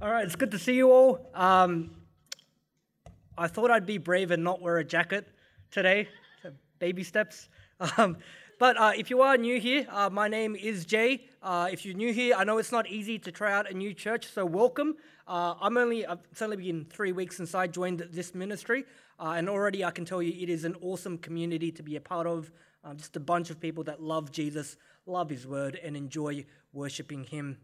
All right, it's good to see you all. Um, I thought I'd be brave and not wear a jacket today. So baby steps. Um, but uh, if you are new here, uh, my name is Jay. Uh, if you're new here, I know it's not easy to try out a new church, so welcome. Uh, I'm only I've, only been three weeks since I joined this ministry, uh, and already I can tell you it is an awesome community to be a part of. Um, just a bunch of people that love Jesus, love His Word, and enjoy worshiping Him.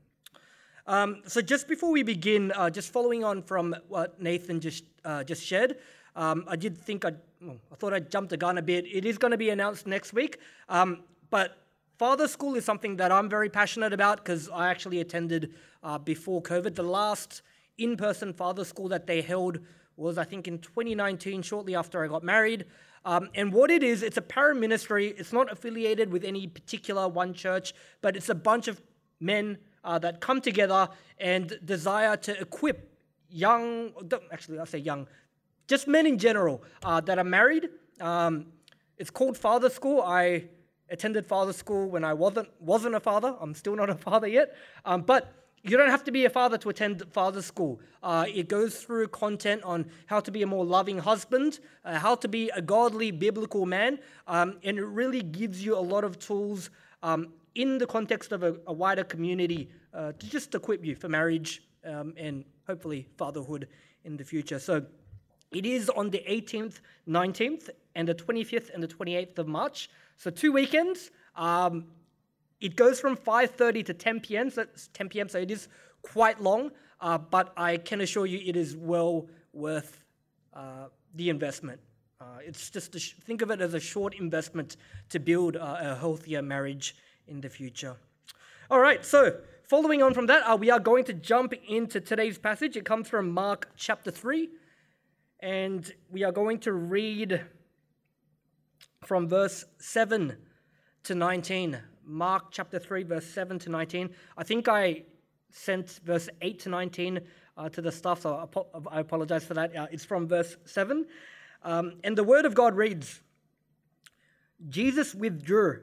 Um, so just before we begin, uh, just following on from what Nathan just uh, just shared, um, I did think I, well, I thought I jumped the gun a bit. It is going to be announced next week, um, but Father School is something that I'm very passionate about because I actually attended uh, before COVID. The last in-person Father School that they held was, I think, in 2019, shortly after I got married. Um, and what it is, it's a paraministry. It's not affiliated with any particular one church, but it's a bunch of men uh, that come together and desire to equip young, actually, I say young, just men in general uh, that are married. Um, it's called Father School. I attended Father School when I wasn't wasn't a father. I'm still not a father yet, um, but you don't have to be a father to attend Father School. Uh, it goes through content on how to be a more loving husband, uh, how to be a godly biblical man, um, and it really gives you a lot of tools um, in the context of a, a wider community uh, to just equip you for marriage um, and hopefully fatherhood in the future. So it is on the 18th, 19th, and the 25th and the 28th of March. So two weekends. Um, it goes from 5:30 to 10 p.m. So 10 p.m. So it is quite long, uh, but I can assure you it is well worth uh, the investment. Uh, it's just sh- think of it as a short investment to build uh, a healthier marriage in the future. All right, so following on from that, uh, we are going to jump into today's passage. It comes from Mark chapter 3, and we are going to read from verse 7 to 19. Mark chapter 3, verse 7 to 19. I think I sent verse 8 to 19 uh, to the staff, so I apologize for that. Uh, it's from verse 7. Um, and the word of God reads Jesus withdrew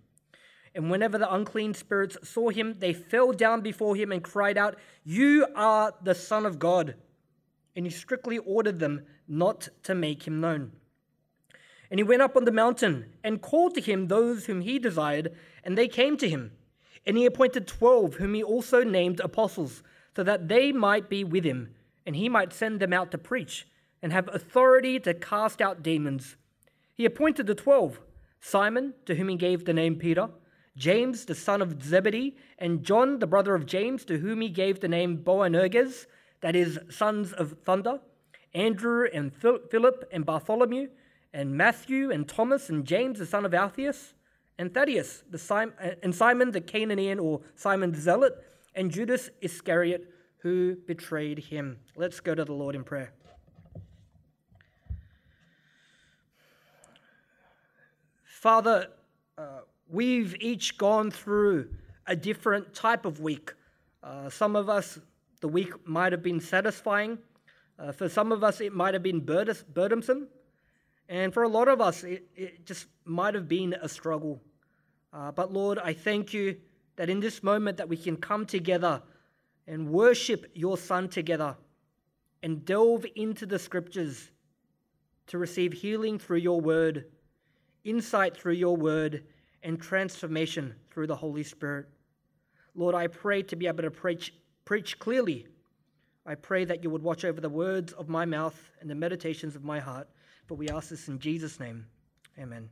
And whenever the unclean spirits saw him, they fell down before him and cried out, You are the Son of God. And he strictly ordered them not to make him known. And he went up on the mountain and called to him those whom he desired, and they came to him. And he appointed twelve, whom he also named apostles, so that they might be with him, and he might send them out to preach, and have authority to cast out demons. He appointed the twelve Simon, to whom he gave the name Peter James, the son of Zebedee, and John, the brother of James, to whom he gave the name Boanerges, that is, sons of thunder, Andrew and Philip and Bartholomew, and Matthew and Thomas and James, the son of Alphaeus, and Thaddeus, the Simon, and Simon the Canaanian or Simon the Zealot, and Judas Iscariot, who betrayed him. Let's go to the Lord in prayer. Father, uh, We've each gone through a different type of week. Uh, some of us, the week might have been satisfying. Uh, for some of us, it might have been burdensome. And for a lot of us, it, it just might have been a struggle. Uh, but Lord, I thank you that in this moment that we can come together and worship your Son together and delve into the scriptures to receive healing through your word, insight through your word, and transformation through the Holy Spirit. Lord, I pray to be able to preach, preach clearly. I pray that you would watch over the words of my mouth and the meditations of my heart. But we ask this in Jesus' name. Amen.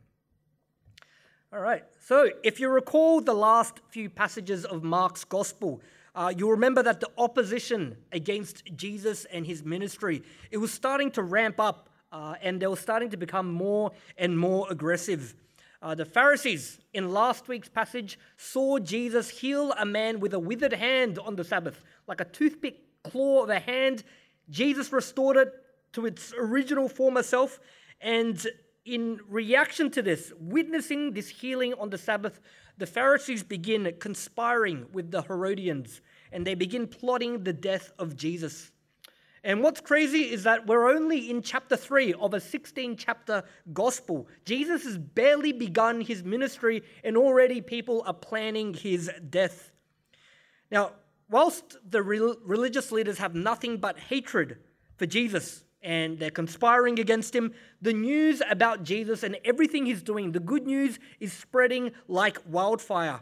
All right, so if you recall the last few passages of Mark's gospel, uh, you'll remember that the opposition against Jesus and his ministry, it was starting to ramp up uh, and they were starting to become more and more aggressive. Uh, the Pharisees in last week's passage saw Jesus heal a man with a withered hand on the Sabbath, like a toothpick claw of a hand Jesus restored it to its original former self. And in reaction to this, witnessing this healing on the Sabbath, the Pharisees begin conspiring with the Herodians and they begin plotting the death of Jesus. And what's crazy is that we're only in chapter 3 of a 16 chapter gospel. Jesus has barely begun his ministry, and already people are planning his death. Now, whilst the re- religious leaders have nothing but hatred for Jesus and they're conspiring against him, the news about Jesus and everything he's doing, the good news is spreading like wildfire.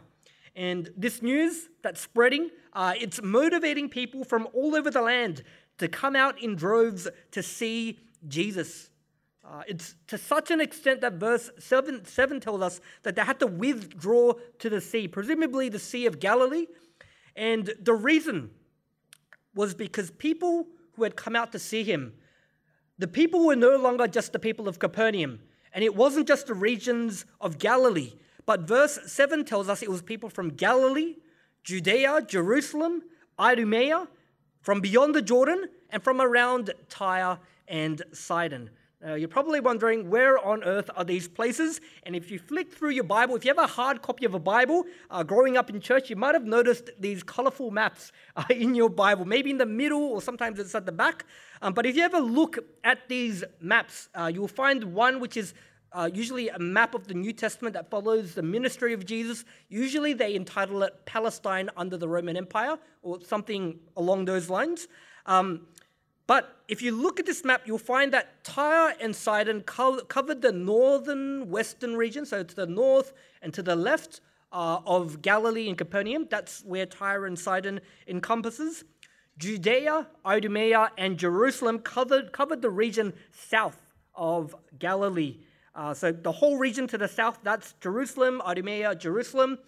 And this news that's spreading, uh, it's motivating people from all over the land to come out in droves to see Jesus. Uh, it's to such an extent that verse 7, 7 tells us that they had to withdraw to the sea, presumably the Sea of Galilee. And the reason was because people who had come out to see him, the people were no longer just the people of Capernaum. And it wasn't just the regions of Galilee, but verse 7 tells us it was people from Galilee, Judea, Jerusalem, Idumea, from beyond the Jordan and from around Tyre and Sidon. Now, you're probably wondering where on earth are these places? And if you flick through your Bible, if you have a hard copy of a Bible, uh, growing up in church, you might have noticed these colorful maps uh, in your Bible, maybe in the middle or sometimes it's at the back. Um, but if you ever look at these maps, uh, you'll find one which is uh, usually a map of the New Testament that follows the ministry of Jesus. Usually they entitle it Palestine under the Roman Empire or something along those lines. Um, but if you look at this map, you'll find that Tyre and Sidon co- covered the northern western region, so to the north and to the left uh, of Galilee and Capernaum. That's where Tyre and Sidon encompasses. Judea, Idumea, and Jerusalem covered, covered the region south of Galilee. Uh, so the whole region to the south, that's Jerusalem, Idumea, Jerusalem.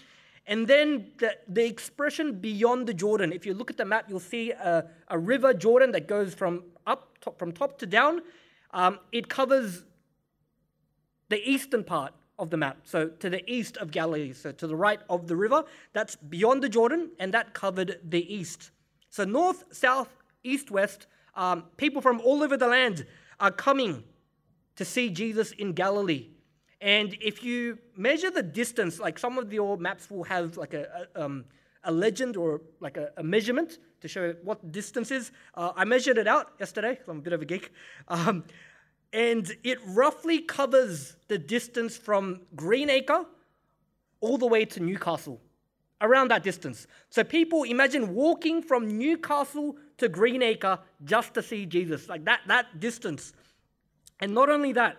And then the, the expression beyond the Jordan, if you look at the map, you'll see a, a river, Jordan, that goes from up, top, from top to down. Um, it covers the eastern part of the map, so to the east of Galilee, so to the right of the river. That's beyond the Jordan, and that covered the east. So north, south, east, west, um, people from all over the land are coming to see Jesus in Galilee. And if you measure the distance, like some of your maps will have like a, a, um, a legend or like a, a, measurement to show what distance is. Uh, I measured it out yesterday, I'm a bit of a geek. Um, and it roughly covers the distance from Greenacre all the way to Newcastle, around that distance. So people imagine walking from Newcastle to Greenacre just to see Jesus, like that, that distance. And not only that,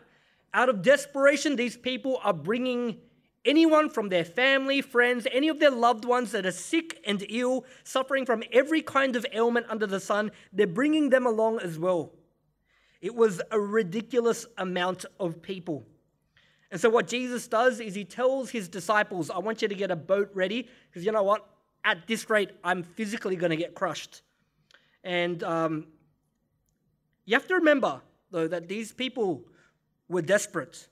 out of desperation, these people are bringing anyone from their family, friends, any of their loved ones that are sick and ill, suffering from every kind of ailment under the sun, they're bringing them along as well. It was a ridiculous amount of people. And so, what Jesus does is he tells his disciples, I want you to get a boat ready, because you know what? At this rate, I'm physically going to get crushed. And um, you have to remember, though, that these people were desperate.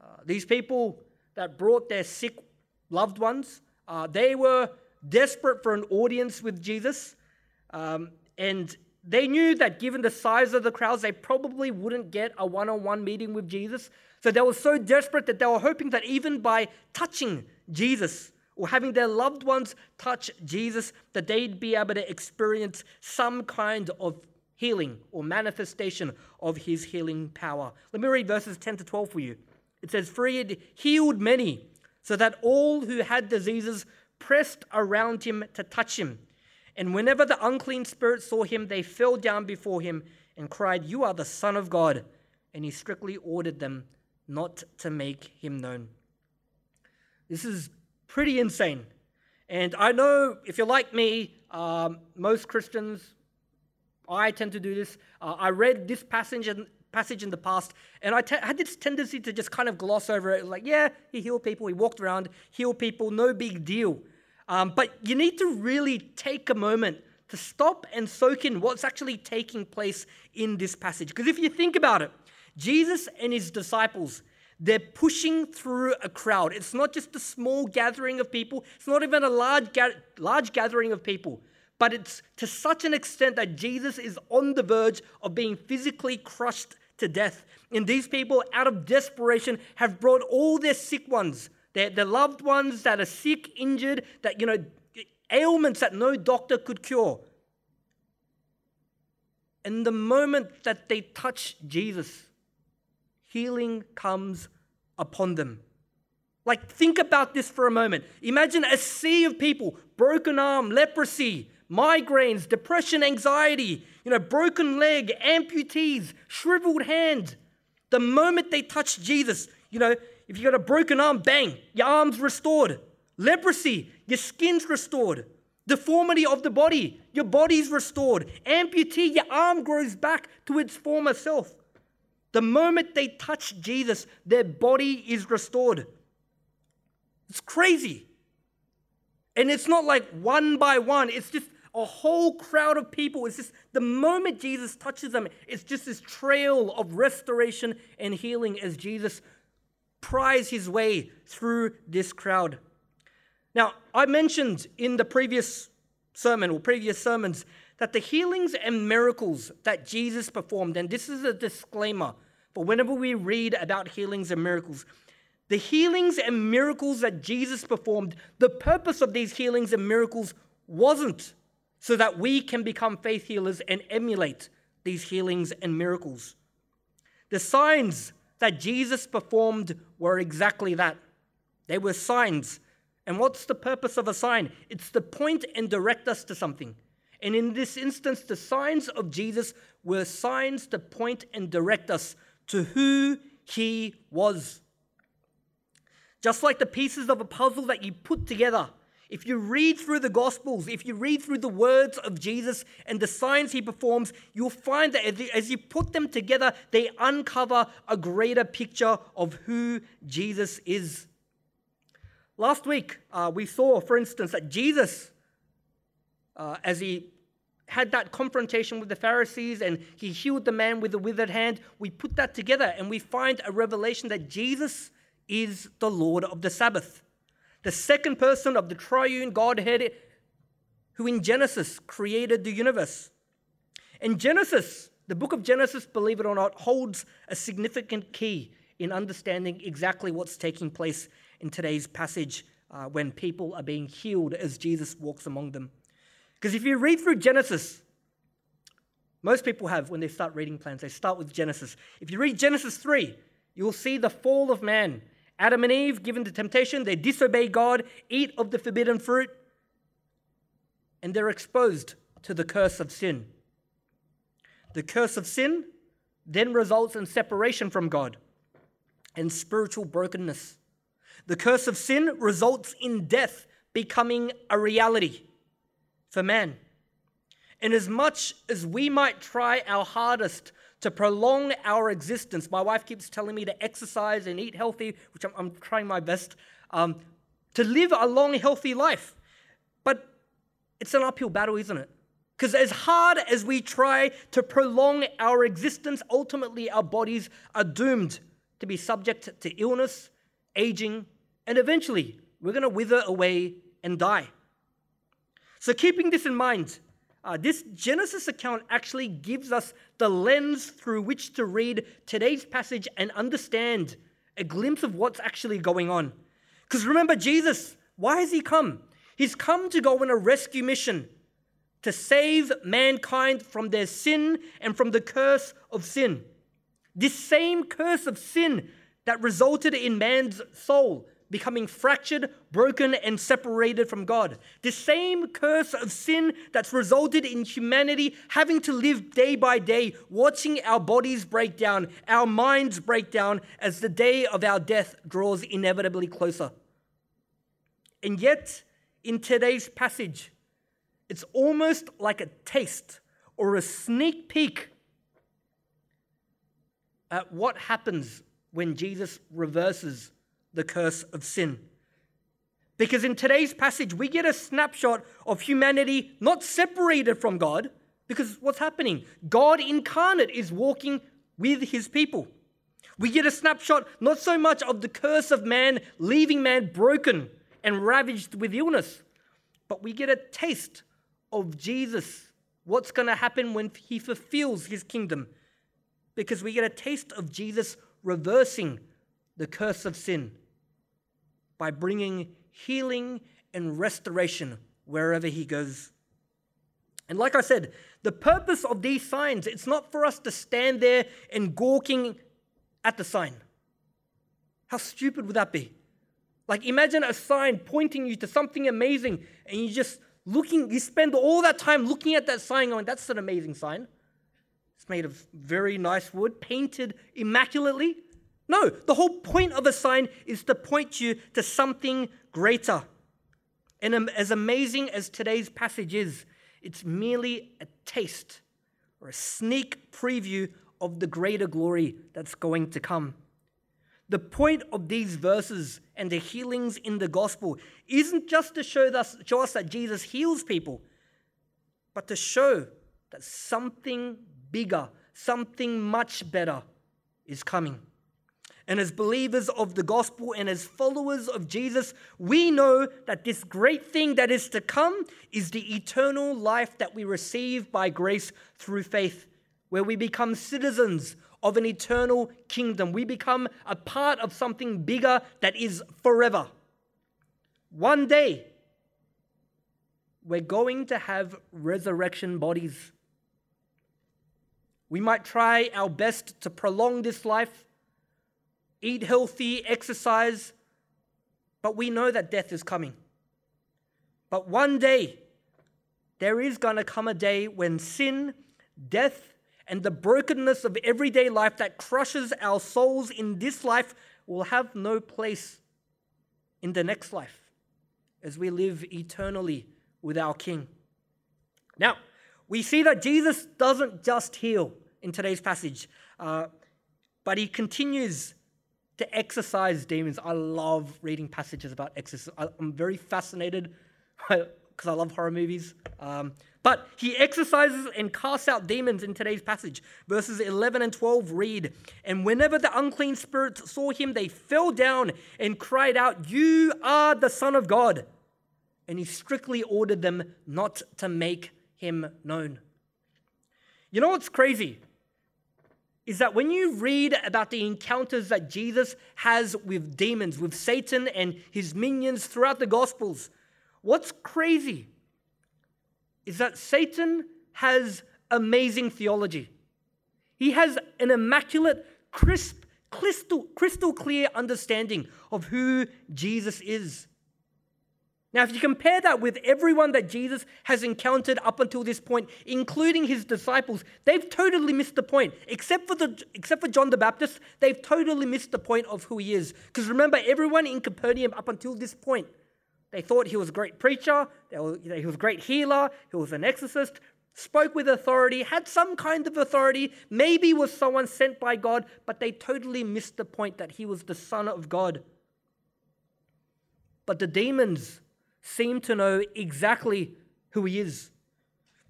Uh, these people that brought their sick loved ones, uh, they were desperate for an audience with Jesus. Um, and they knew that given the size of the crowds, they probably wouldn't get a one on one meeting with Jesus. So they were so desperate that they were hoping that even by touching Jesus or having their loved ones touch Jesus, that they'd be able to experience some kind of healing or manifestation of his healing power. Let me read verses 10 to 12 for you. It says, For he had healed many, so that all who had diseases pressed around him to touch him. And whenever the unclean spirits saw him, they fell down before him and cried, You are the Son of God. And he strictly ordered them not to make him known. This is pretty insane. And I know if you're like me, um, most Christians I tend to do this. Uh, I read this passage in, passage in the past, and I te- had this tendency to just kind of gloss over it. Like, yeah, he healed people, he walked around, healed people, no big deal. Um, but you need to really take a moment to stop and soak in what's actually taking place in this passage. Because if you think about it, Jesus and his disciples, they're pushing through a crowd. It's not just a small gathering of people, it's not even a large, ga- large gathering of people but it's to such an extent that Jesus is on the verge of being physically crushed to death. And these people, out of desperation, have brought all their sick ones, their, their loved ones that are sick, injured, that, you know, ailments that no doctor could cure. And the moment that they touch Jesus, healing comes upon them. Like, think about this for a moment. Imagine a sea of people broken arm, leprosy, migraines, depression, anxiety, you know, broken leg, amputees, shriveled hand. The moment they touch Jesus, you know, if you got a broken arm, bang, your arm's restored. Leprosy, your skin's restored. Deformity of the body, your body's restored. Amputee, your arm grows back to its former self. The moment they touch Jesus, their body is restored. It's crazy. And it's not like one by one, it's just a whole crowd of people. It's just the moment Jesus touches them, it's just this trail of restoration and healing as Jesus pries his way through this crowd. Now, I mentioned in the previous sermon or previous sermons that the healings and miracles that Jesus performed, and this is a disclaimer for whenever we read about healings and miracles, the healings and miracles that Jesus performed, the purpose of these healings and miracles wasn't so that we can become faith healers and emulate these healings and miracles. The signs that Jesus performed were exactly that. They were signs. And what's the purpose of a sign? It's to point and direct us to something. And in this instance, the signs of Jesus were signs to point and direct us to who he was. Just like the pieces of a puzzle that you put together. If you read through the Gospels, if you read through the words of Jesus and the signs he performs, you'll find that as you put them together, they uncover a greater picture of who Jesus is. Last week, uh, we saw, for instance, that Jesus, uh, as he had that confrontation with the Pharisees and he healed the man with the withered hand, we put that together and we find a revelation that Jesus is the Lord of the Sabbath, the second person of the triune Godhead who in Genesis created the universe. In Genesis, the book of Genesis, believe it or not, holds a significant key in understanding exactly what's taking place in today's passage uh, when people are being healed as Jesus walks among them. Because if you read through Genesis, most people have when they start reading plans, they start with Genesis. If you read Genesis 3, you will see the fall of man Adam and Eve, given the temptation, they disobey God, eat of the forbidden fruit, and they're exposed to the curse of sin. The curse of sin then results in separation from God and spiritual brokenness. The curse of sin results in death becoming a reality for man. And as much as we might try our hardest to prolong our existence. My wife keeps telling me to exercise and eat healthy, which I'm, I'm trying my best, um, to live a long, healthy life. But it's an uphill battle, isn't it? Because as hard as we try to prolong our existence, ultimately our bodies are doomed to be subject to illness, aging, and eventually we're going to wither away and die. So, keeping this in mind, uh, this Genesis account actually gives us the lens through which to read today's passage and understand a glimpse of what's actually going on. Because remember, Jesus, why has he come? He's come to go on a rescue mission to save mankind from their sin and from the curse of sin. This same curse of sin that resulted in man's soul becoming fractured, broken, and separated from God. The same curse of sin that's resulted in humanity having to live day by day, watching our bodies break down, our minds break down as the day of our death draws inevitably closer. And yet, in today's passage, it's almost like a taste or a sneak peek at what happens when Jesus reverses the curse of sin. Because in today's passage, we get a snapshot of humanity not separated from God, because what's happening? God incarnate is walking with his people. We get a snapshot not so much of the curse of man leaving man broken and ravaged with illness, but we get a taste of Jesus, what's going to happen when he fulfills his kingdom. Because we get a taste of Jesus reversing the curse of sin by bringing healing and restoration wherever he goes. And like I said, the purpose of these signs, it's not for us to stand there and gawking at the sign. How stupid would that be? Like imagine a sign pointing you to something amazing and you just looking, you spend all that time looking at that sign going, that's an amazing sign. It's made of very nice wood, painted immaculately. No, the whole point of a sign is to point you to something greater. And as amazing as today's passage is, it's merely a taste or a sneak preview of the greater glory that's going to come. The point of these verses and the healings in the gospel isn't just to show us, show us that Jesus heals people, but to show that something bigger, something much better is coming. And as believers of the gospel and as followers of Jesus, we know that this great thing that is to come is the eternal life that we receive by grace through faith, where we become citizens of an eternal kingdom. We become a part of something bigger that is forever. One day, we're going to have resurrection bodies. We might try our best to prolong this life, eat healthy, exercise, but we know that death is coming. But one day, there is going to come a day when sin, death, and the brokenness of everyday life that crushes our souls in this life will have no place in the next life as we live eternally with our King. Now, we see that Jesus doesn't just heal in today's passage, uh, but he continues to exorcise demons. I love reading passages about exorcism. I'm very fascinated because I love horror movies. Um, but he exorcises and casts out demons in today's passage. Verses 11 and 12 read And whenever the unclean spirits saw him, they fell down and cried out, You are the Son of God. And he strictly ordered them not to make him known. You know what's crazy? Is that when you read about the encounters that Jesus has with demons, with Satan and his minions throughout the Gospels, what's crazy is that Satan has amazing theology. He has an immaculate, crisp, crystal, crystal clear understanding of who Jesus is. Now, if you compare that with everyone that Jesus has encountered up until this point, including his disciples, they've totally missed the point. Except for, the, except for John the Baptist, they've totally missed the point of who he is. Because remember, everyone in Capernaum up until this point they thought he was a great preacher, he was a great healer, he was an exorcist, spoke with authority, had some kind of authority, maybe was someone sent by God, but they totally missed the point that he was the Son of God. But the demons seem to know exactly who he is.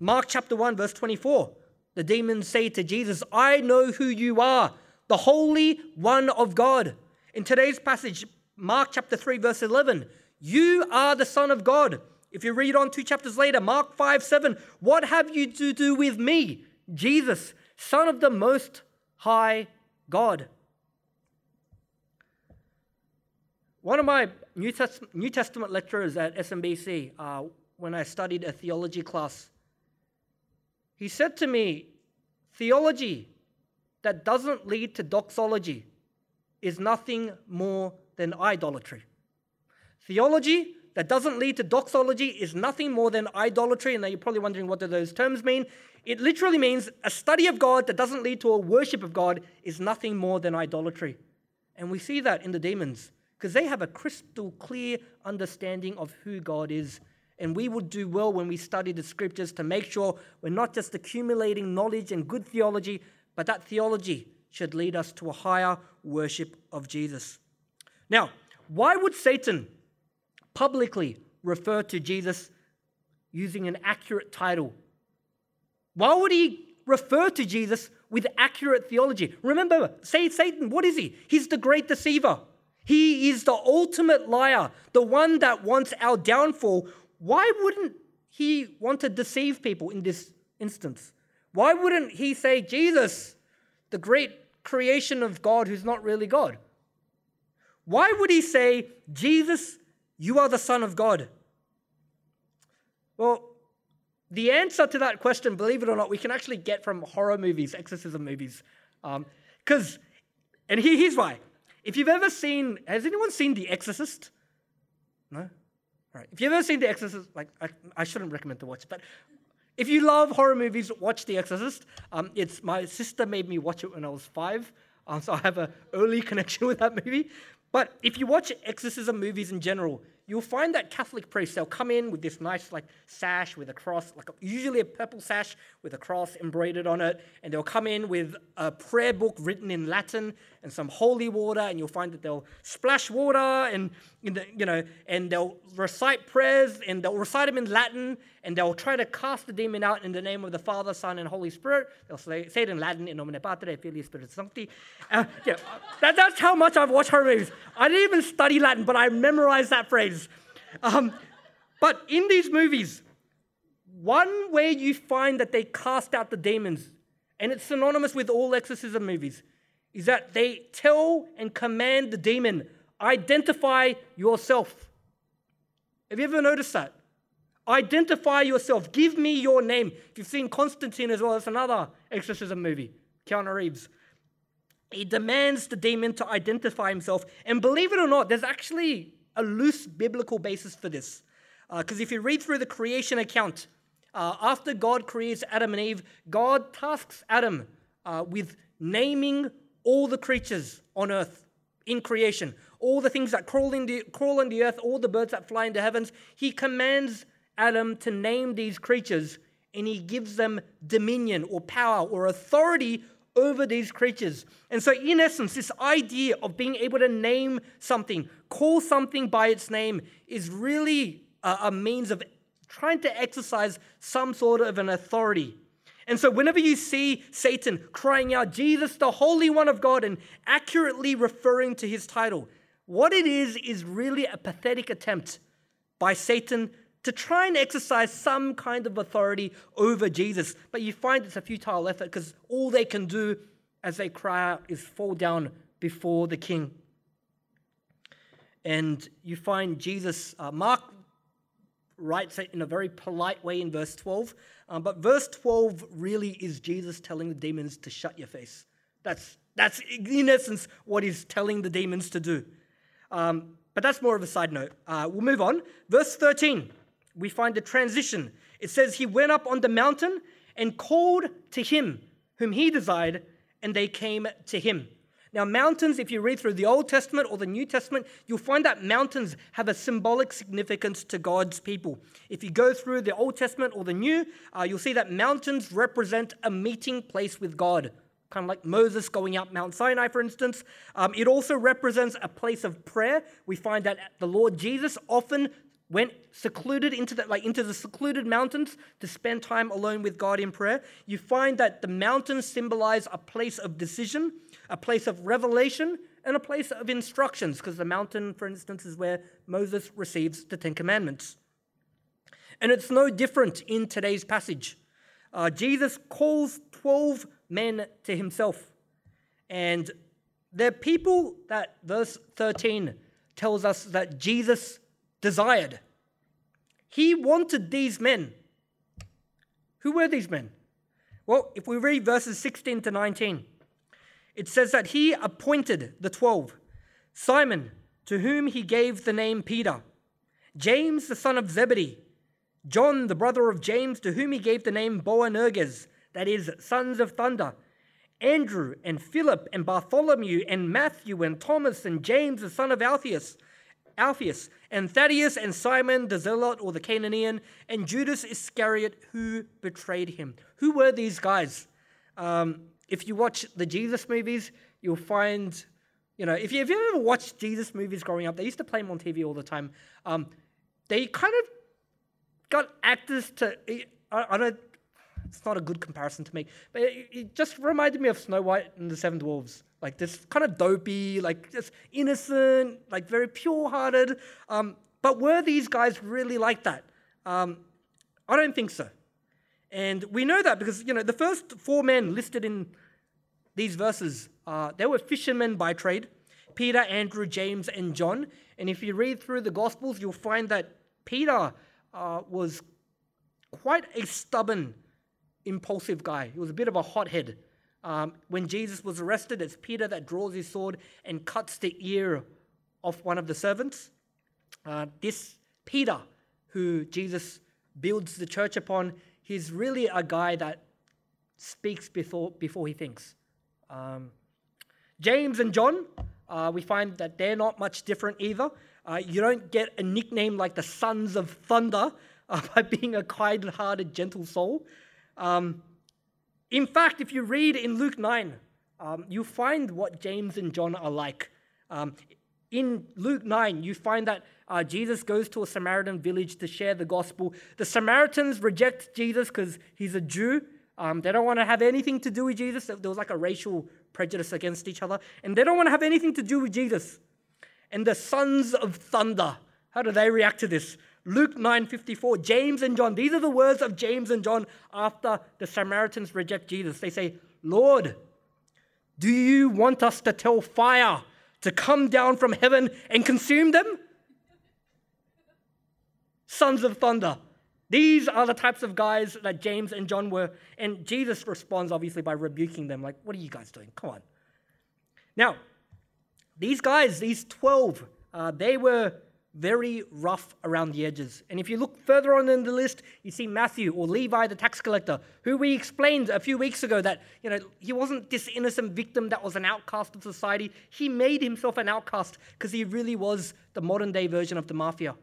Mark chapter 1, verse 24. The demons say to Jesus, I know who you are, the Holy One of God. In today's passage, Mark chapter 3, verse 11, you are the Son of God. If you read on two chapters later, Mark 5 7, what have you to do with me, Jesus, Son of the Most High God? One of my New, Test- New Testament lecturers at SMBC, uh, when I studied a theology class, he said to me, Theology that doesn't lead to doxology is nothing more than idolatry. Theology that doesn't lead to doxology is nothing more than idolatry. And now you're probably wondering what do those terms mean. It literally means a study of God that doesn't lead to a worship of God is nothing more than idolatry. And we see that in the demons because they have a crystal clear understanding of who God is. And we would do well when we study the scriptures to make sure we're not just accumulating knowledge and good theology, but that theology should lead us to a higher worship of Jesus. Now, why would Satan publicly refer to Jesus using an accurate title. Why would he refer to Jesus with accurate theology? Remember, say Satan, what is he? He's the great deceiver. He is the ultimate liar, the one that wants our downfall. Why wouldn't he want to deceive people in this instance? Why wouldn't he say, Jesus, the great creation of God who's not really God? Why would he say, Jesus, you are the Son of God? Well, the answer to that question, believe it or not, we can actually get from horror movies, exorcism movies. Because, um, and here's why. If you've ever seen, has anyone seen The Exorcist? No? Right. If you've ever seen The Exorcist, like I, I shouldn't recommend to watch, but if you love horror movies, watch The Exorcist. Um, it's my sister made me watch it when I was five, um, so I have an early connection with that movie. But if you watch exorcism movies in general, you'll find that Catholic priests, they'll come in with this nice like sash with a cross, like usually a purple sash with a cross embroidered on it, and they'll come in with a prayer book written in Latin and some holy water, and you'll find that they'll splash water and you know, and they'll recite prayers and they'll recite them in Latin, and they'll try to cast the demon out in the name of the Father, Son, and Holy Spirit. They'll say, say it in Latin, in nomine Patri, Filii, Spiritus Sancti. Uh, yeah, that, that's how much I've watched horror movies. I didn't even study Latin, but I memorized that phrase. Um, but in these movies, one way you find that they cast out the demons, and it's synonymous with all exorcism movies, is that they tell and command the demon, identify yourself. Have you ever noticed that? Identify yourself. Give me your name. If you've seen Constantine as well, that's another exorcism movie, Keanu Reeves. He demands the demon to identify himself. And believe it or not, there's actually a loose biblical basis for this. Because uh, if you read through the creation account, uh, after God creates Adam and Eve, God tasks Adam uh, with naming all the creatures on earth in creation, all the things that crawl in, the, crawl in the earth, all the birds that fly in the heavens. He commands Adam to name these creatures and he gives them dominion or power or authority over these creatures. And so, in essence, this idea of being able to name something, call something by its name, is really a, a means of trying to exercise some sort of an authority. And so, whenever you see Satan crying out, Jesus, the Holy One of God, and accurately referring to his title, what it is is really a pathetic attempt by Satan to try and exercise some kind of authority over Jesus. But you find it's a futile effort because all they can do as they cry out is fall down before the king. And you find Jesus, uh, Mark writes it in a very polite way in verse 12. Um, but verse 12 really is Jesus telling the demons to shut your face. That's, that's in essence what he's telling the demons to do. Um, but that's more of a side note. Uh, we'll move on. Verse 13 we find the transition. It says, He went up on the mountain and called to him whom he desired, and they came to him. Now, mountains, if you read through the Old Testament or the New Testament, you'll find that mountains have a symbolic significance to God's people. If you go through the Old Testament or the New, uh, you'll see that mountains represent a meeting place with God, kind of like Moses going up Mount Sinai, for instance. Um, it also represents a place of prayer. We find that the Lord Jesus often went secluded into the, like into the secluded mountains to spend time alone with God in prayer, you find that the mountains symbolize a place of decision, a place of revelation, and a place of instructions, because the mountain, for instance, is where Moses receives the Ten Commandments. And it's no different in today's passage. Uh, Jesus calls 12 men to himself. And they're people that verse 13 tells us that Jesus desired. He wanted these men. Who were these men? Well, if we read verses 16 to 19, it says that he appointed the twelve Simon, to whom he gave the name Peter, James, the son of Zebedee, John, the brother of James, to whom he gave the name Boanerges, that is, sons of thunder, Andrew and Philip and Bartholomew and Matthew and Thomas and James, the son of Alphaeus, Alphaeus, and Thaddeus, and Simon the Zealot or the Canaanian, and Judas Iscariot who betrayed him. Who were these guys? Um, if you watch the Jesus movies, you'll find, you know, if, you, you ever watched Jesus movies growing up, they used to play them on TV all the time. Um, they kind of got actors to, I, I don't, it's not a good comparison to make, but it, it just reminded me of Snow White and the Seven Dwarfs like this kind of dopey, like just innocent, like very pure hearted. Um, but were these guys really like that? Um, I don't think so. And we know that because, you know, the first four men listed in these verses, uh, they were fishermen by trade Peter, Andrew, James, and John. And if you read through the Gospels, you'll find that Peter uh, was quite a stubborn, impulsive guy. He was a bit of a hothead. Um, when Jesus was arrested, it's Peter that draws his sword and cuts the ear off one of the servants. Uh, this Peter, who Jesus builds the church upon, he's really a guy that speaks before, before he thinks. Um, James and John, uh, we find that they're not much different either. Uh, you don't get a nickname like the Sons of Thunder uh, by being a kind hearted, gentle soul. Um, in fact, if you read in Luke 9, um, you find what James and John are like. Um, in Luke 9, you find that uh, Jesus goes to a Samaritan village to share the gospel. The Samaritans reject Jesus because he's a Jew. Um, they don't want to have anything to do with Jesus. There was like a racial prejudice against each other. And they don't want to have anything to do with Jesus. And the sons of thunder, how do they react to this? Luke 9:54, James and John. These are the words of James and John after the Samaritans reject Jesus. They say, "Lord, do you want us to tell fire to come down from heaven and consume them?" Sons of thunder. These are the types of guys that James and John were. And Jesus responds, obviously, by rebuking them, like, What are you guys doing? Come on. Now, these guys, these 12, uh, they were very rough around the edges. And if you look further on in the list, you see Matthew or Levi, the tax collector, who we explained a few weeks ago that, you know, he wasn't this innocent victim that was an outcast of society. He made himself an outcast because he really was the modern day version of the mafia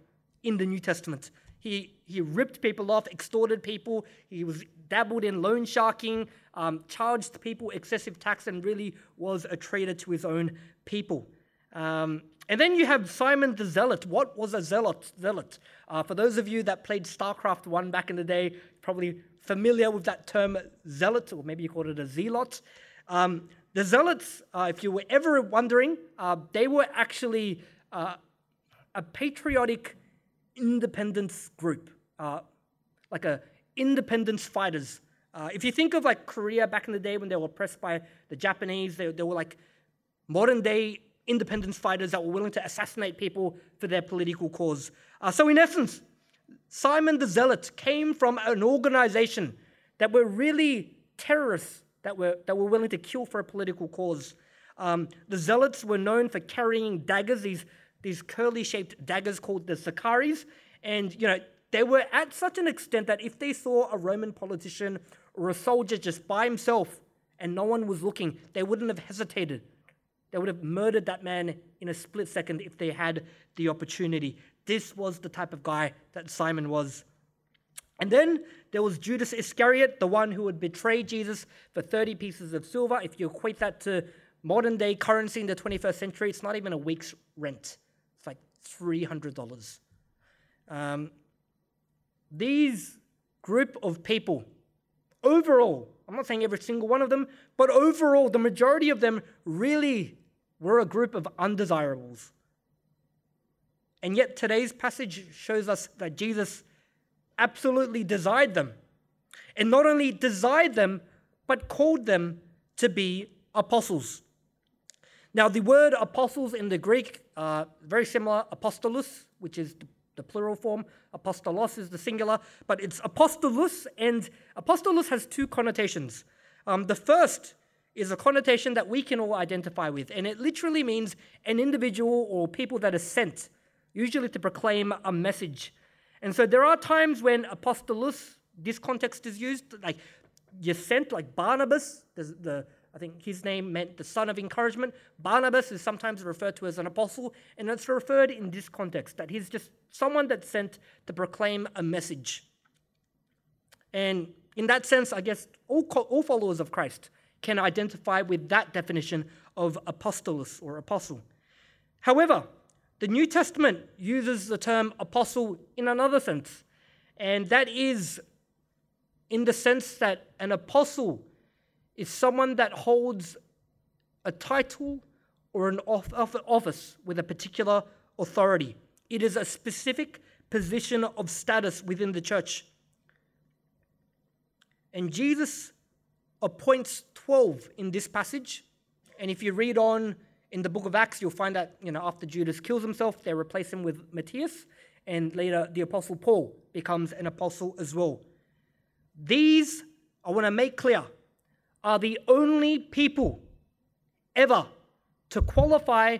in the New Testament. He, he ripped people off, extorted people, he was dabbled in loan sharking, um, charged people excessive tax, and really was a traitor to his own people. Um, and then you have Simon the Zealot. What was a zealot? Zealot. Uh, for those of you that played StarCraft 1 back in the day, probably familiar with that term zealot, or maybe you called it a zealot. Um, the zealots, uh, if you were ever wondering, uh, they were actually uh, a patriotic independence group, uh, like a independence fighters. Uh, if you think of like Korea back in the day when they were oppressed by the Japanese, they, they were like modern day independence fighters that were willing to assassinate people for their political cause. Uh, so, in essence, Simon the Zealot came from an organization that were really terrorists that were, that were willing to kill for a political cause. Um, the Zealots were known for carrying daggers, these these curly shaped daggers called the Sicarii. And, you know, they were at such an extent that if they saw a Roman politician or a soldier just by himself and no one was looking, they wouldn't have hesitated. They would have murdered that man in a split second if they had the opportunity. This was the type of guy that Simon was. And then there was Judas Iscariot, the one who would betray Jesus for 30 pieces of silver. If you equate that to modern day currency in the 21st century, it's not even a week's rent. it's like $300. Um, these group of people, overall, I'm not saying every single one of them, but overall, the majority of them really were a group of undesirables. And yet, today's passage shows us that Jesus absolutely desired them. And not only desired them, but called them to be apostles. Now, the word apostles in the Greek, uh, very similar, apostolos, which is the, the plural form, apostolos is the singular, but it's apostolos, and apostolos has two connotations. Um, the first is a connotation that we can all identify with, and it literally means an individual or people that are sent, usually to proclaim a message. And so there are times when apostolos, this context is used, like you're sent, like Barnabas, the, the I think his name meant the son of encouragement. Barnabas is sometimes referred to as an apostle, and it's referred in this context that he's just someone that's sent to proclaim a message. And in that sense, I guess all, all followers of Christ can identify with that definition of apostolos or apostle. However, the New Testament uses the term apostle in another sense, and that is in the sense that an apostle is someone that holds a title or an office with a particular authority. It is a specific position of status within the church. And Jesus appoints 12 in this passage. And if you read on in the book of Acts, you'll find that, you know, after Judas kills himself, they replace him with Matthias. And later, the apostle Paul becomes an apostle as well. These, I want to make clear, are the only people ever to qualify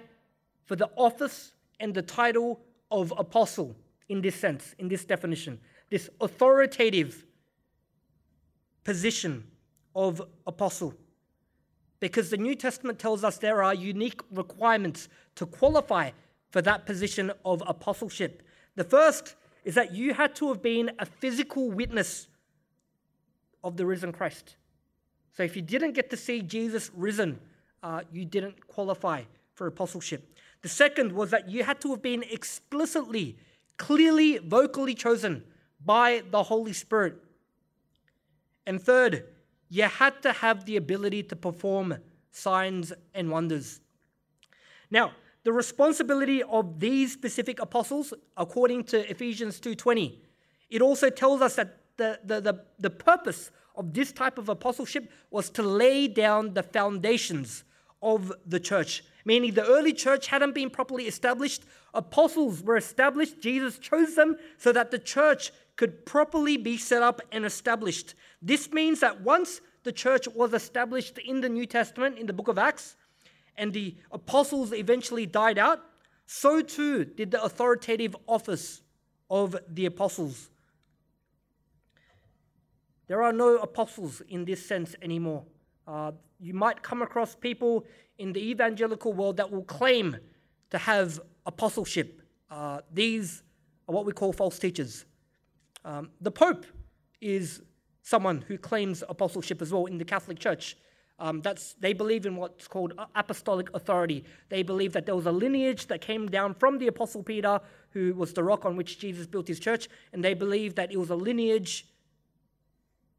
for the office and the title of apostle in this sense, in this definition, this authoritative position of apostle. Because the New Testament tells us there are unique requirements to qualify for that position of apostleship. The first is that you had to have been a physical witness of the risen Christ. So if you didn't get to see Jesus risen, uh, you didn't qualify for apostleship. The second was that you had to have been explicitly, clearly, vocally chosen by the Holy Spirit. And third, you had to have the ability to perform signs and wonders. Now, the responsibility of these specific apostles, according to Ephesians 2:20, it also tells us that the, the, the, the purpose of this type of apostleship was to lay down the foundations of the church. Meaning the early church hadn't been properly established. Apostles were established. Jesus chose them so that the church could properly be set up and established. This means that once the church was established in the New Testament, in the book of Acts, and the apostles eventually died out, so too did the authoritative office of the apostles. There are no apostles in this sense anymore. Uh, you might come across people in the evangelical world that will claim to have apostleship. Uh, these are what we call false teachers. Um, the Pope is someone who claims apostleship as well in the Catholic Church. Um, that's, they believe in what's called apostolic authority. They believe that there was a lineage that came down from the Apostle Peter, who was the rock on which Jesus built his church, and they believe that it was a lineage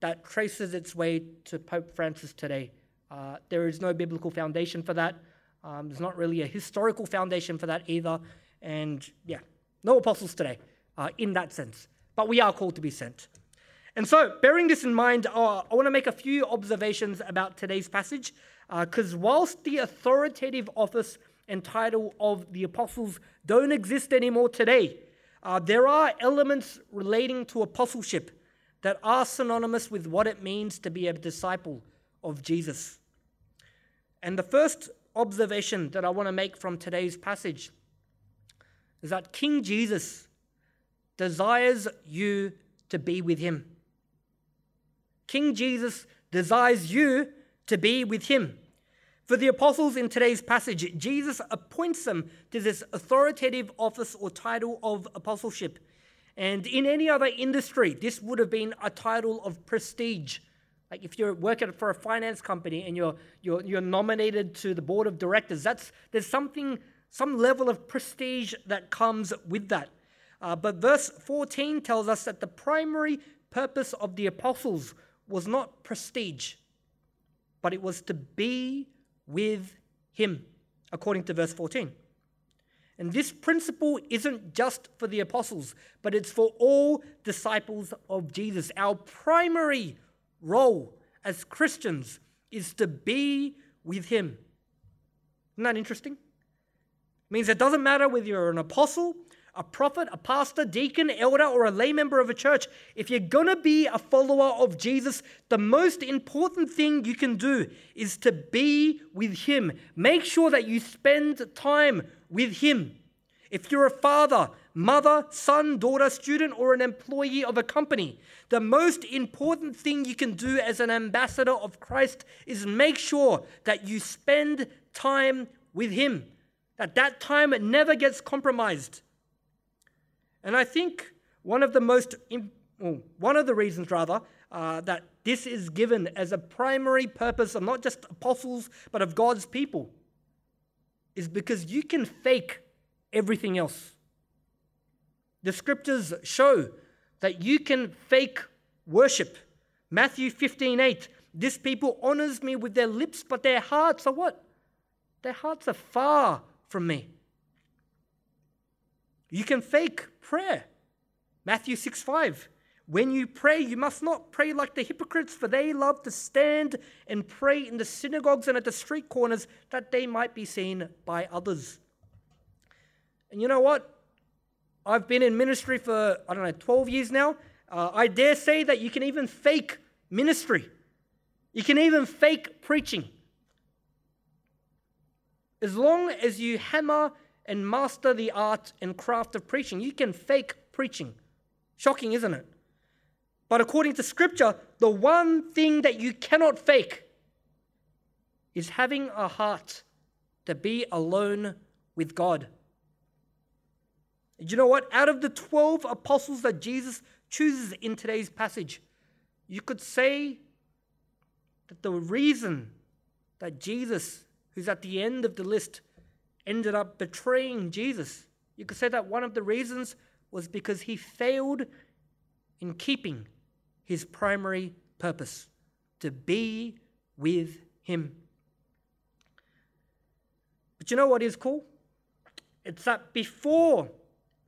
that traces its way to Pope Francis today. Uh, there is no biblical foundation for that. Um, there's not really a historical foundation for that either. And yeah, no apostles today uh, in that sense. But we are called to be sent. And so, bearing this in mind, uh, I want to make a few observations about today's passage. Because uh, whilst the authoritative office and title of the apostles don't exist anymore today, uh, there are elements relating to apostleship that are synonymous with what it means to be a disciple of Jesus. And the first observation that I want to make from today's passage is that King Jesus desires you to be with him. King Jesus desires you to be with him. For the apostles in today's passage, Jesus appoints them to this authoritative office or title of apostleship. And in any other industry, this would have been a title of prestige. Like if you're working for a finance company and you're, you're, you're nominated to the board of directors, that's, there's something, some level of prestige that comes with that. Uh, but verse 14 tells us that the primary purpose of the apostles was not prestige, but it was to be with him, according to verse 14. And this principle isn't just for the apostles, but it's for all disciples of Jesus. Our primary role as Christians is to be with him. Isn't that interesting? It means it doesn't matter whether you're an apostle a prophet, a pastor, deacon, elder, or a lay member of a church, if you're going to be a follower of Jesus, the most important thing you can do is to be with Him. Make sure that you spend time with Him. If you're a father, mother, son, daughter, student, or an employee of a company, the most important thing you can do as an ambassador of Christ is make sure that you spend time with Him, that that time never gets compromised. And I think one of the most, one of the reasons rather, uh, that this is given as a primary purpose of not just apostles, but of God's people, is because you can fake everything else. The scriptures show that you can fake worship. Matthew 15 8, this people honors me with their lips, but their hearts are what? Their hearts are far from me. You can fake prayer. Matthew 6 5. When you pray, you must not pray like the hypocrites, for they love to stand and pray in the synagogues and at the street corners that they might be seen by others. And you know what? I've been in ministry for, I don't know, 12 years now. Uh, I dare say that you can even fake ministry, you can even fake preaching. As long as you hammer and master the art and craft of preaching, you can fake preaching. Shocking, isn't it? But according to Scripture, the one thing that you cannot fake is having a heart to be alone with God. you know what? Out of the 12 apostles that Jesus chooses in today's passage, you could say that the reason that Judas, who's at the end of the list, ended up betraying Jesus, you could say that one of the reasons was because he failed in keeping his primary purpose to be with him. But you know what is cool? It's that before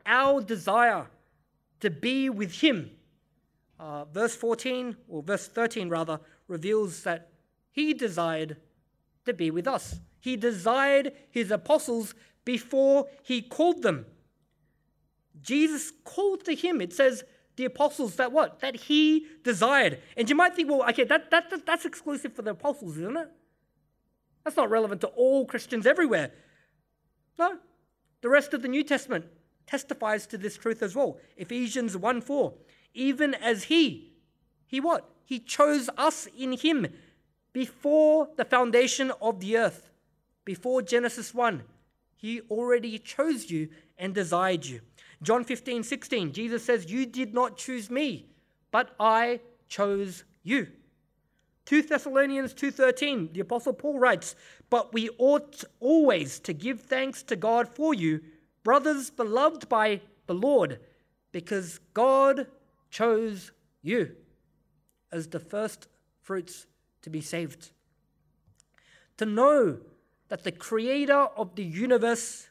our desire to be with him, uh, verse 14, or verse 13 rather, reveals that he desired to be with us. He desired his apostles before he called them. Jesus called to him. It says, the apostles that what? That he desired. And you might think, well, okay, that, that, that, that's exclusive for the apostles, isn't it? That's not relevant to all Christians everywhere. No. The rest of the New Testament testifies to this truth as well. Ephesians 1 4. Even as he, he what? He chose us in him before the foundation of the earth, before Genesis 1. He already chose you and desired you. John 15, 16, Jesus says, You did not choose me, but I chose you. 2 Thessalonians 2:13 the apostle Paul writes but we ought always to give thanks to God for you brothers beloved by the Lord because God chose you as the first fruits to be saved to know that the creator of the universe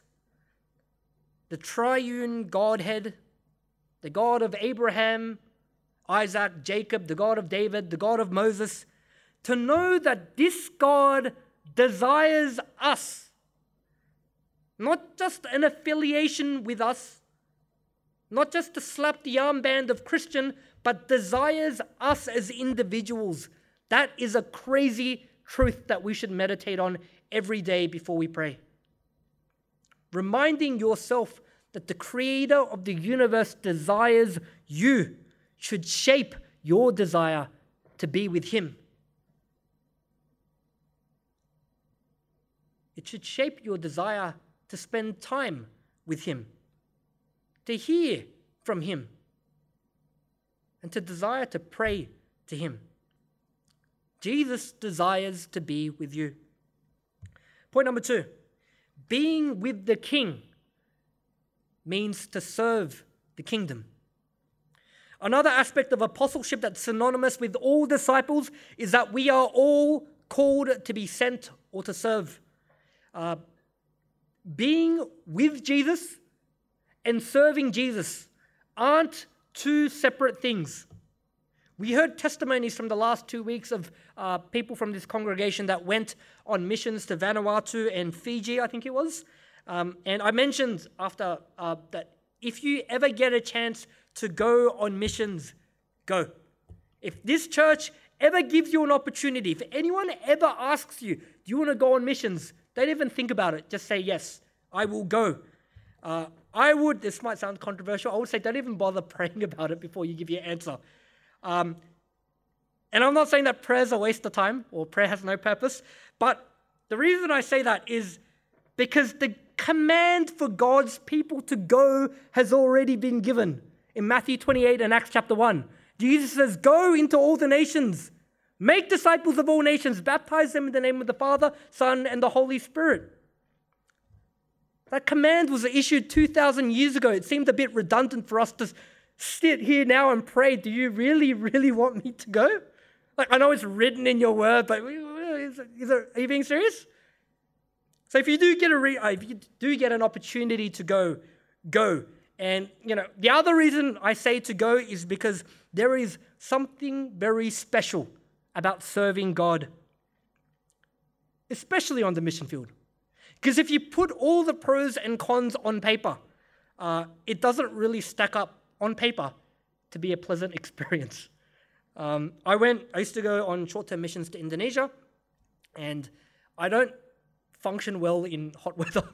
the triune Godhead, the God of Abraham, Isaac, Jacob, the God of David, the God of Moses, to know that this God desires us, not just an affiliation with us, not just to slap the armband of Christian, but desires us as individuals. That is a crazy truth that we should meditate on every day before we pray reminding yourself that the creator of the universe desires you should shape your desire to be with him. It should shape your desire to spend time with him, to hear from him, and to desire to pray to him. Jesus desires to be with you. Point number two being with the king means to serve the kingdom. Another aspect of apostleship that's synonymous with all disciples is that we are all called to be sent or to serve. Uh, being with Jesus and serving Jesus aren't two separate things. We heard testimonies from the last two weeks of uh, people from this congregation that went on missions to Vanuatu and Fiji, I think it was. Um, and I mentioned after uh, that if you ever get a chance to go on missions, go. If this church ever gives you an opportunity, if anyone ever asks you, do you want to go on missions? Don't even think about it. Just say, yes, I will go. Uh, I would, this might sound controversial, I would say don't even bother praying about it before you give your answer. Um, and I'm not saying that prayer is a waste of time or prayer has no purpose, but the reason I say that is because the command for God's people to go has already been given in Matthew 28 and Acts chapter 1. Jesus says, Go into all the nations, make disciples of all nations, baptize them in the name of the Father, Son, and the Holy Spirit. That command was issued 2,000 years ago. It seemed a bit redundant for us to sit here now and pray, do you really, really want me to go? Like, I know it's written in your word, but is is it, are you being serious? So if you do get a re, uh, if you do get an opportunity to go, go. and you know, the other reason I say to go is because there is something very special about serving God, especially on the mission field. Because if you put all the pros and cons on paper, uh, it doesn't really stack up on paper to be a pleasant experience. Um, I went, I used to go on short term missions to Indonesia, and I don't function well in hot weather.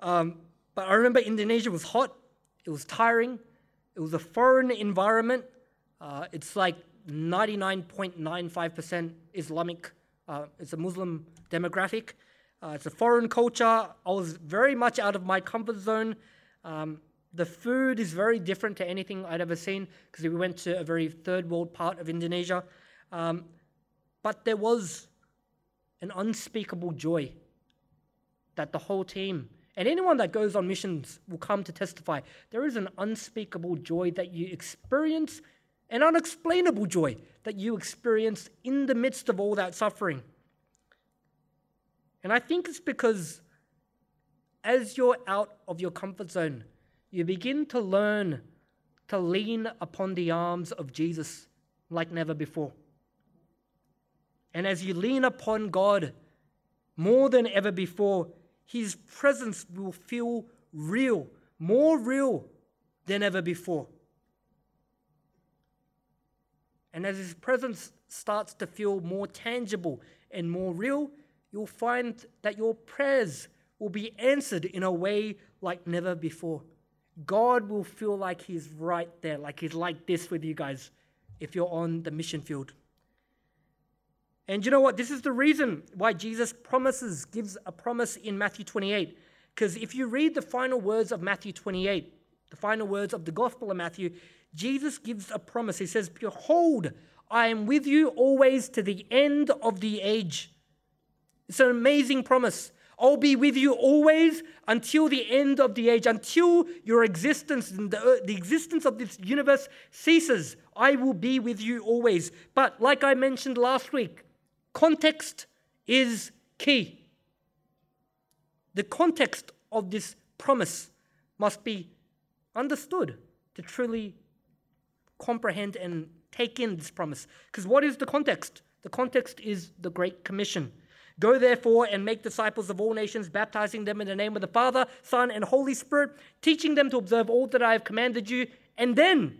um, but I remember Indonesia was hot, it was tiring, it was a foreign environment. Uh, it's like 99.95% Islamic, uh, it's a Muslim demographic. Uh, it's a foreign culture. I was very much out of my comfort zone. Um, the food is very different to anything I'd ever seen because we went to a very third world part of Indonesia. Um, but there was an unspeakable joy that the whole team and anyone that goes on missions will come to testify. There is an unspeakable joy that you experience, an unexplainable joy that you experience in the midst of all that suffering. And I think it's because as you're out of your comfort zone, you begin to learn to lean upon the arms of Jesus like never before. And as you lean upon God more than ever before, his presence will feel real, more real than ever before. And as his presence starts to feel more tangible and more real, you'll find that your prayers will be answered in a way like never before. God will feel like he's right there, like he's like this with you guys if you're on the mission field. And you know what? This is the reason why Jesus promises, gives a promise in Matthew 28. Because if you read the final words of Matthew 28, the final words of the Gospel of Matthew, Jesus gives a promise. He says, Behold, I am with you always to the end of the age. It's an amazing promise. I'll be with you always until the end of the age, until your existence and the, the existence of this universe ceases. I will be with you always. But like I mentioned last week, Context is key. The context of this promise must be understood to truly comprehend and take in this promise. Because what is the context? The context is the Great Commission. Go therefore and make disciples of all nations, baptizing them in the name of the Father, Son, and Holy Spirit, teaching them to observe all that I have commanded you. And then,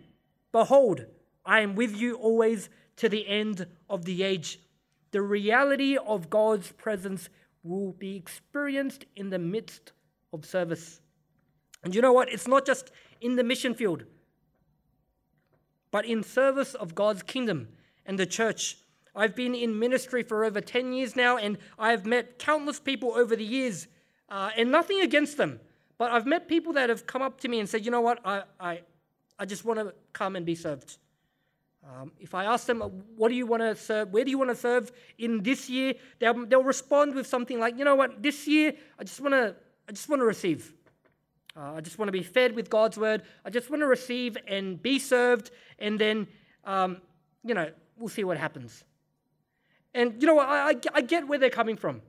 behold, I am with you always to the end of the age the reality of God's presence will be experienced in the midst of service. And you know what? It's not just in the mission field, but in service of God's kingdom and the church. I've been in ministry for over 10 years now, and I've met countless people over the years, uh, and nothing against them. But I've met people that have come up to me and said, you know what, I, I, I just want to come and be served. Um, if I ask them, what do you want to serve? Where do you want to serve in this year? They'll, they'll respond with something like, you know what, this year, I just want to, I just want to receive. Uh, I just want to be fed with God's word. I just want to receive and be served. And then, um, you know, we'll see what happens. And, you know, I, I, I get where they're coming from.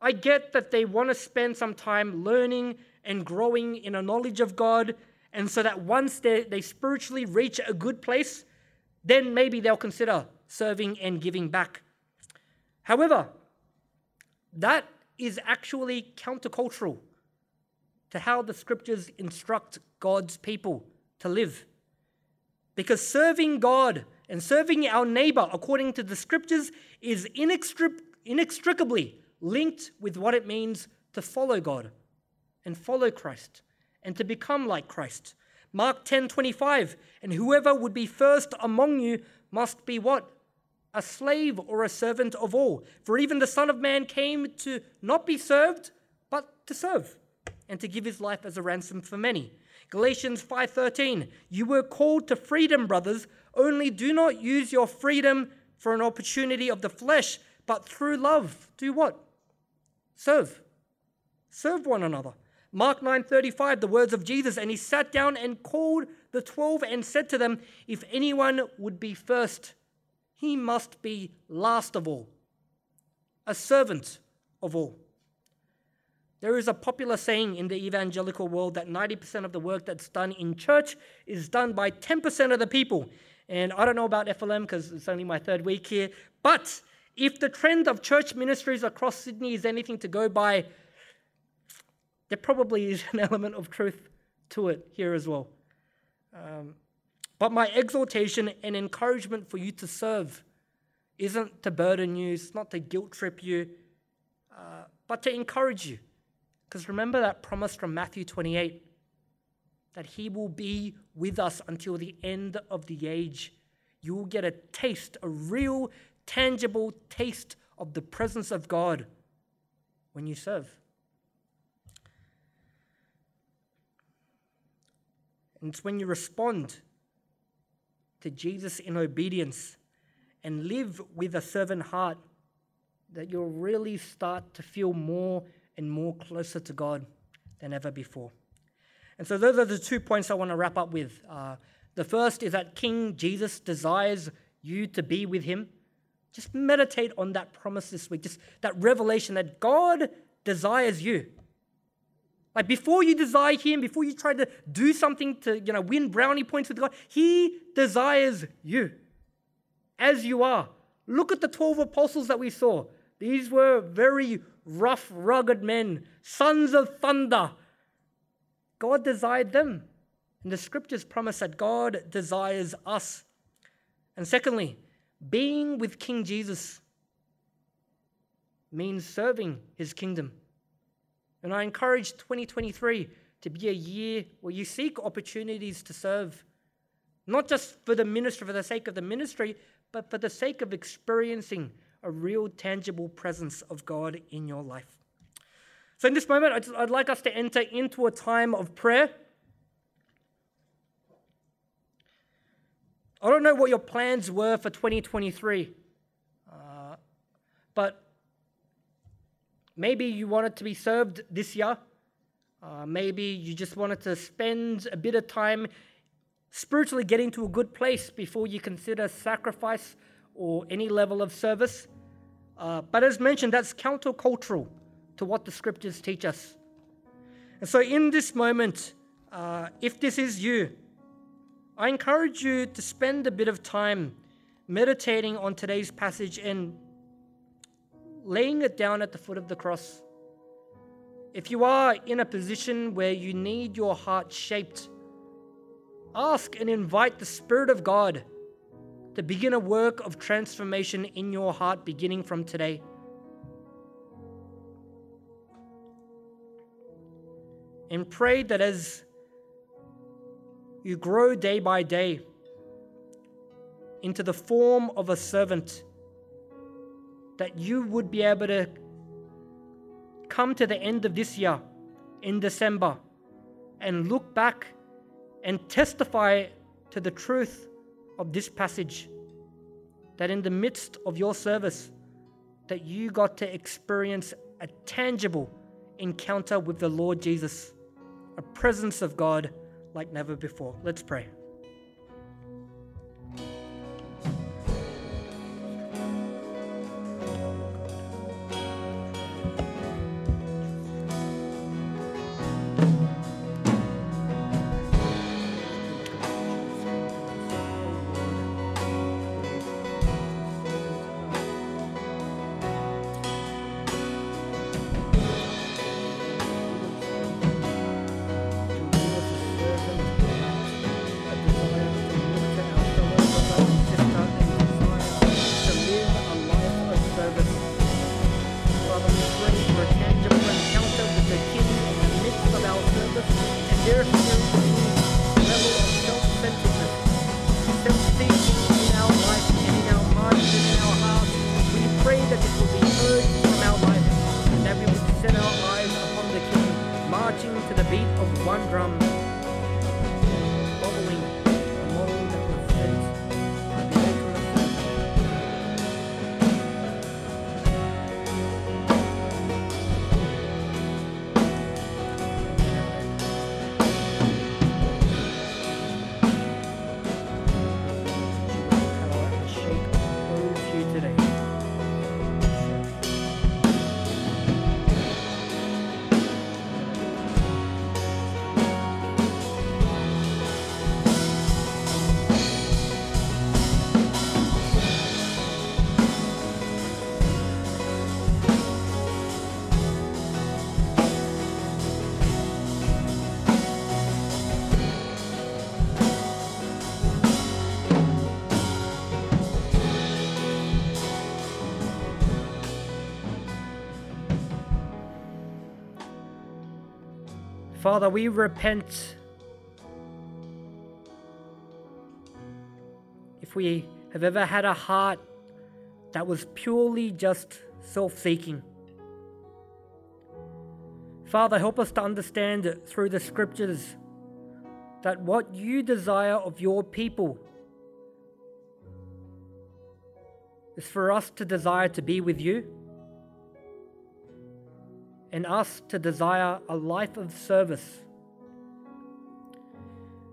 I get that they want to spend some time learning and growing in a knowledge of God and so that once they, they spiritually reach a good place, then maybe they'll consider serving and giving back. However, that is actually countercultural to how the scriptures instruct God's people to live. Because serving God and serving our neighbor according to the scriptures is inextricably linked with what it means to follow God and follow Christ and to become like Christ. Mark 10:25, and whoever would be first among you must be what? A slave or a servant of all. For even the Son of Man came to not be served, but to serve, and to give his life as a ransom for many. Galatians 5:13, you were called to freedom, brothers, only do not use your freedom for an opportunity of the flesh, but through love do what? Serve. Serve one another. Mark 9:35 the words of Jesus and he sat down and called the 12 and said to them if anyone would be first he must be last of all a servant of all There is a popular saying in the evangelical world that 90% of the work that's done in church is done by 10% of the people. And I don't know about FLM because it's only my third week here. But if the trend of church ministries across Sydney is anything to go by, there probably is an element of truth to it here as well. Um, but my exhortation and encouragement for you to serve isn't to burden you, it's not to guilt trip you, uh, but to encourage you. Because remember that promise from Matthew 28 that He will be with us until the end of the age. You will get a taste, a real, tangible taste of the presence of God when you serve. And it's when you respond to Jesus in obedience and live with a servant heart that you'll really start to feel more and more closer to God than ever before. And so, those are the two points I want to wrap up with. Uh, the first is that King Jesus desires you to be with him. Just meditate on that promise this week, just that revelation that God desires you. Like before you desire him, before you try to do something to, you know, win brownie points with God, he desires you as you are. Look at the 12 apostles that we saw. These were very rough, rugged men, sons of thunder. God desired them. And the scriptures promise that God desires us. And secondly, being with King Jesus means serving his kingdom. And I encourage 2023 to be a year where you seek opportunities to serve, not just for the ministry, for the sake of the ministry, but for the sake of experiencing a real tangible presence of God in your life. So, in this moment, I'd, I'd like us to enter into a time of prayer. I don't know what your plans were for 2023, uh, but maybe you wanted to be served this year. Uh, maybe you just wanted to spend a bit of time spiritually getting to a good place before you consider sacrifice or any level of service. Uh, but as mentioned, that's countercultural to what the scriptures teach us. And so, in this moment, uh, if this is you, I encourage you to spend a bit of time meditating on today's passage and laying it down at the foot of the cross. If you are in a position where you need your heart shaped, ask and invite the Spirit of God to begin a work of transformation in your heart beginning from today. And pray that as you grow day by day into the form of a servant, that you would be able to come to the end of this year in December and look back and testify to the truth of this passage that in the midst of your service that you got to experience a tangible encounter with the Lord Jesus, a presence of God like never before. Let's pray. Father, we repent if we have ever had a heart that was purely just self seeking. Father, help us to understand through the scriptures that what you desire of your people is for us to desire to be with you and us to desire a life of service.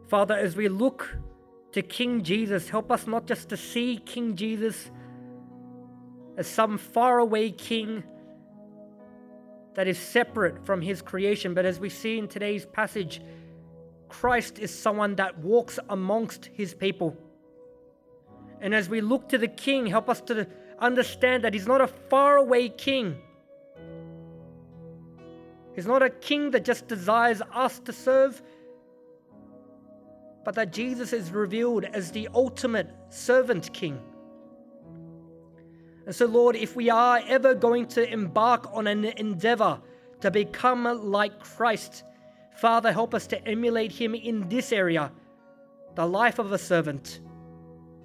Father, as we look to King Jesus, help us not just to see King Jesus as some faraway king that is separate from his creation, but as we see in today's passage, Christ is someone that walks amongst his people. And as we look to the king, help us to understand that he's not a faraway king. He's not a king that just desires us to serve, but that Jesus is revealed as the ultimate servant king. And so, Lord, if we are ever going to embark on an endeavor to become like Christ, Father, help us to emulate him in this area the life of a servant,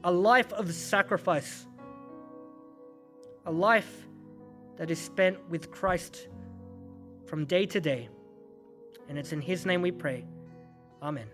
a life of sacrifice, a life that is spent with Christ from day to day. And it's in his name we pray. Amen.